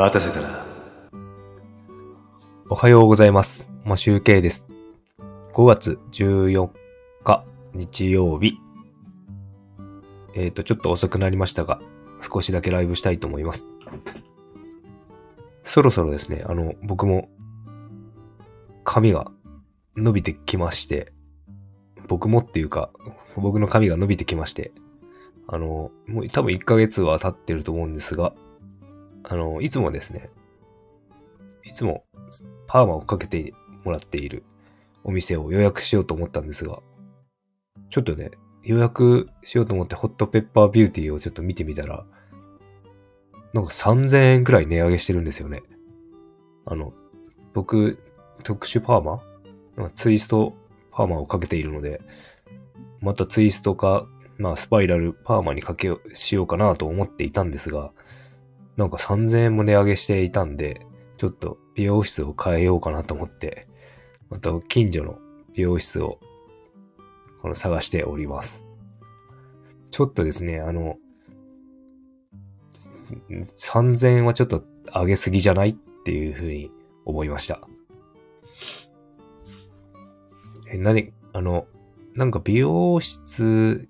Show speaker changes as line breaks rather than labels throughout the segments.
待たせたな。
おはようございます。マシュウケイです。5月14日日曜日。えっ、と、ちょっと遅くなりましたが、少しだけライブしたいと思います。そろそろですね、あの、僕も、髪が伸びてきまして、僕もっていうか、僕の髪が伸びてきまして、あの、もう多分1ヶ月は経ってると思うんですが、あの、いつもですね、いつもパーマをかけてもらっているお店を予約しようと思ったんですが、ちょっとね、予約しようと思ってホットペッパービューティーをちょっと見てみたら、なんか3000円くらい値上げしてるんですよね。あの、僕、特殊パーマ？なんかツイストパーマをかけているので、またツイストか、まあスパイラルパーマにかけよう、しようかなと思っていたんですが、なんか3000円も値上げしていたんで、ちょっと美容室を変えようかなと思って、また近所の美容室をこの探しております。ちょっとですね、あの、3000円はちょっと上げすぎじゃないっていうふうに思いました。え、何あの、なんか美容室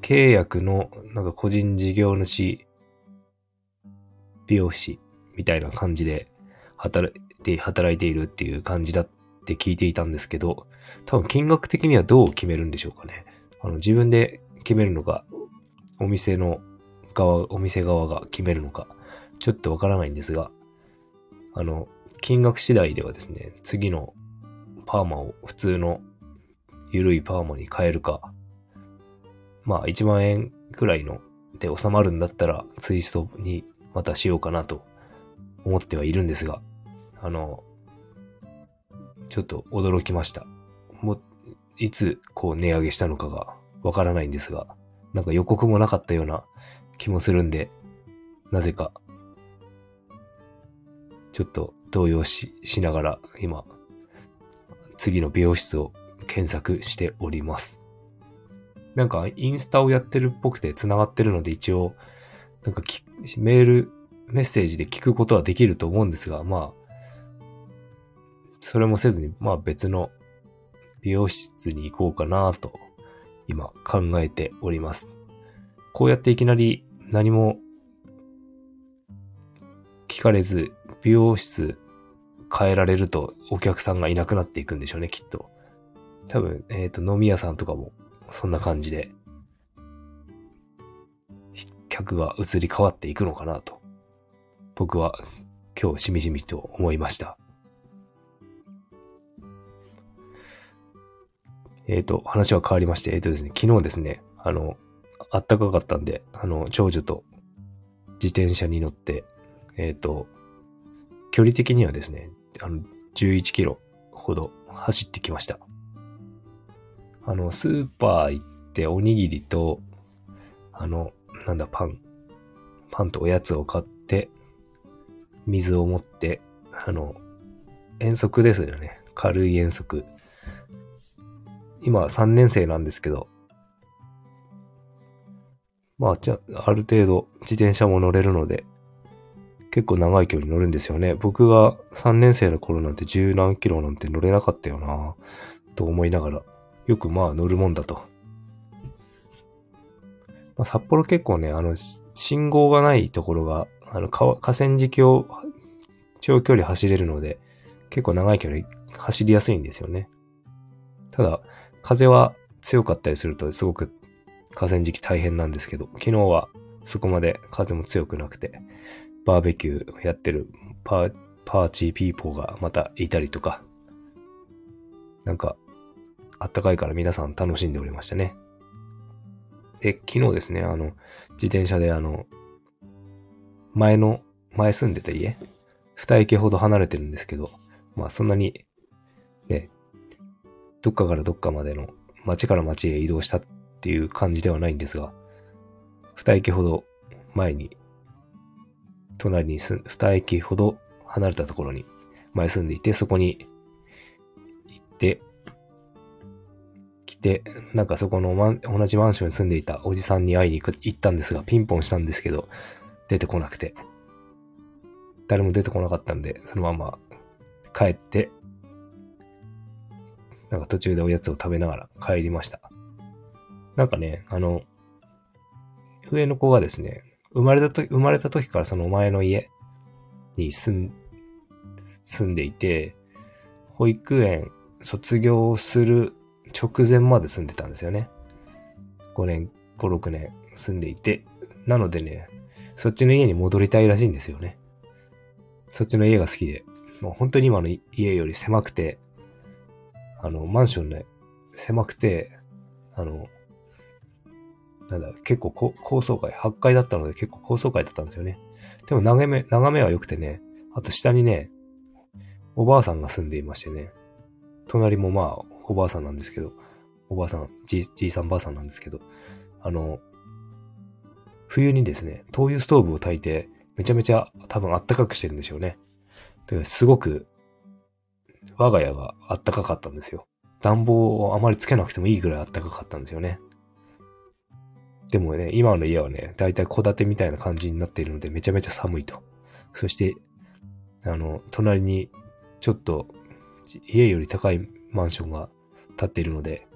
契約のなんか個人事業主美容師みたいな感じで働いて、働いているっていう感じだって聞いていたんですけど、多分金額的にはどう決めるんでしょうかね。あの、自分で決めるのか、お店の側、お店側が決めるのか、ちょっとわからないんですが、あの、金額次第ではですね、次のパーマを普通の緩いパーマに変えるか、まあ1万円くらいので収まるんだったらツイストにまたしようかなと思ってはいるんですが、あの、ちょっと驚きました。もう、いつこう値上げしたのかがわからないんですが、なんか予告もなかったような気もするんで、なぜか、ちょっと動揺し、しながら今、次の美容室を検索しております。なんかインスタをやってるっぽくて繋がってるので一応、なんかメール、メッセージで聞くことはできると思うんですが、まあ、それもせずに、まあ別の美容室に行こうかなと、今考えております。こうやっていきなり何も聞かれず、美容室変えられるとお客さんがいなくなっていくんでしょうね、きっと。多分、えっ、と、飲み屋さんとかもそんな感じで、客が移り変わっていくのかなと、僕は今日しみじみと思いました。えっ、と、話は変わりまして、えっ、とですね、昨日ですね、あの、あったかかったんで、あの、長女と自転車に乗って、えっ、と、距離的にはですね、あの、11キロほど走ってきました。あの、スーパー行っておにぎりと、あの、なんだ、パン。パンとおやつを買って、水を持って、あの、遠足ですよね。軽い遠足。今3年生なんですけど、まあ、じゃ、ある程度自転車も乗れるので、結構長い距離乗るんですよね。僕が3年生の頃なんて十何キロなんて乗れなかったよなと思いながら、よくまあ乗るもんだと。まあ、札幌結構ね、あの、信号がないところが、あの、河川敷を長距離走れるので、結構長い距離走りやすいんですよね。ただ、風は強かったりするとすごく河川敷大変なんですけど、昨日はそこまで風も強くなくて、バーベキューやってるパー party people がまたいたりとか、なんか、あったかいから皆さん楽しんでおりましたね。で、昨日ですね、あの、自転車であの、前の、前住んでた家、二駅ほど離れてるんですけど、まあそんなに、ね、どっかからどっかまでの町から町へ移動したっていう感じではないんですが、二駅ほど前に、隣に住ん、二駅ほど離れたところに前住んでいて、そこに行って、来て、なんかそこのマン同じマンションに住んでいたおじさんに会いに行く行ったんですが、ピンポンしたんですけど、出てこなくて。誰も出てこなかったんで、そのまま帰って、なんか途中でおやつを食べながら帰りました。なんかね、あの、上の子がですね、生まれたと、生まれた時からその前の家に住ん、住んでいて、保育園卒業する直前まで住んでたんですよね。5年、5、6年住んでいて、なのでね、そっちの家に戻りたいらしいんですよね。そっちの家が好きで。もう本当に今の家より狭くて、あの、マンションね、狭くて、あの、なんだ、結構高層階、8階だったので結構高層階だったんですよね。でも眺め、眺めは良くてね、あと下にね、おばあさんが住んでいましてね、隣もまあ、おばあさんなんですけど、おばあさん、じじいさんばあさんなんですけど、あの、冬にですね、灯油ストーブを焚いて、めちゃめちゃ多分あったかくしてるんでしょうね。ですごく、我が家があったかかったんですよ。暖房をあまりつけなくてもいいぐらいあったかかったんですよね。でもね、今の家はね、だいたい戸建てみたいな感じになっているので、めちゃめちゃ寒いと。そして、あの、隣に、ちょっと、家より高いマンションが建っているので、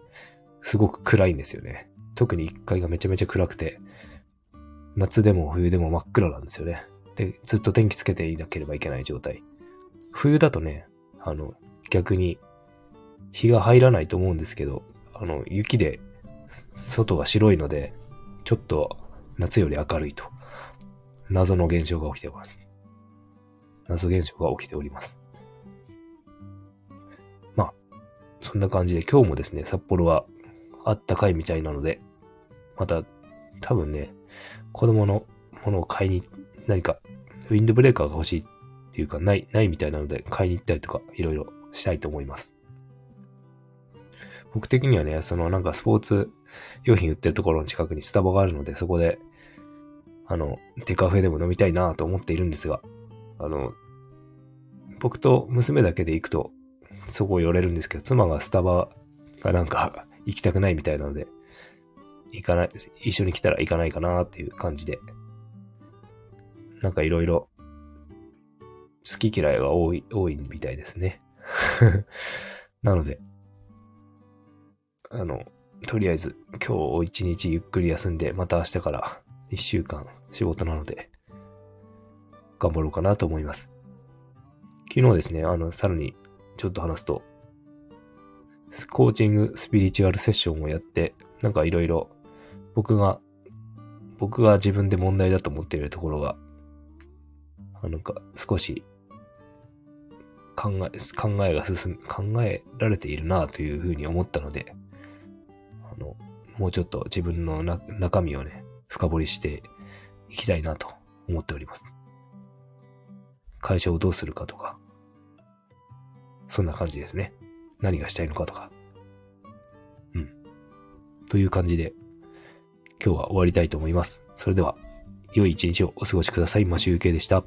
すごく暗いんですよね。特に1階がめちゃめちゃ暗くて、夏でも冬でも真っ暗なんですよね。で、ずっと電気つけていなければいけない状態。冬だとね、あの、逆に日が入らないと思うんですけど、あの、雪で外が白いので、ちょっと夏より明るいと。謎の現象が起きてます。謎現象が起きております。そんな感じで今日もですね、札幌はあったかいみたいなので、また多分ね、子供のものを買いに、何かウィンドブレーカーが欲しいっていうか、ない、ないみたいなので買いに行ったりとか、いろいろしたいと思います。僕的にはね、そのなんかスポーツ用品売ってるところの近くにスタバがあるので、そこで、あの、デカフェでも飲みたいなと思っているんですが、あの、僕と娘だけで行くと、そこを寄れるんですけど、妻がスタバがなんか行きたくないみたいなので、行かない、一緒に来たら行かないかなっていう感じで、なんかいろいろ好き嫌いが多い、多いみたいですね。なので、あの、とりあえず今日一日ゆっくり休んで、また明日から一週間仕事なので、頑張ろうかなと思います。昨日ですね、あの、さらにちょっと話すと、コーチングスピリチュアルセッションをやって、なんかいろいろ僕が、僕が自分で問題だと思っているところが、なんか少し考え、考えが進む、考えられているなというふうに思ったので、あの、もうちょっと自分の中身をね、深掘りしていきたいなと思っております。会社をどうするかとか、そんな感じですね。何がしたいのかとか。うん。という感じで、今日は終わりたいと思います。それでは、良い一日をお過ごしください。マシュウケでした。